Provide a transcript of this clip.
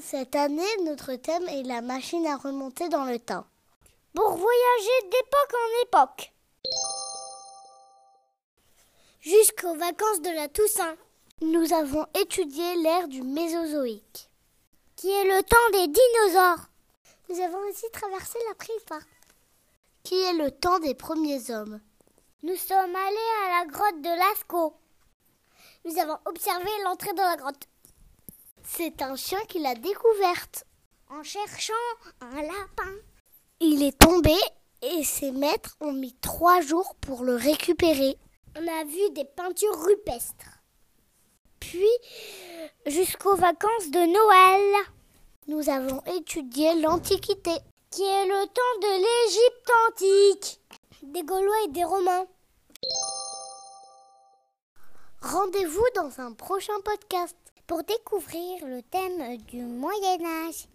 Cette année, notre thème est la machine à remonter dans le temps. Pour voyager d'époque en époque. Jusqu'aux vacances de la Toussaint. Nous avons étudié l'ère du Mésozoïque, qui est le temps des dinosaures. Nous avons aussi traversé la préhistoire, qui est le temps des premiers hommes. Nous sommes allés à la grotte de Lascaux. Nous avons observé l'entrée de la grotte. C'est un chien qui l'a découverte. En cherchant un lapin. Il est tombé et ses maîtres ont mis trois jours pour le récupérer. On a vu des peintures rupestres. Puis, jusqu'aux vacances de Noël, nous avons étudié l'Antiquité, qui est le temps de l'Égypte antique, des Gaulois et des Romains. Rendez-vous dans un prochain podcast pour découvrir le thème du Moyen Âge.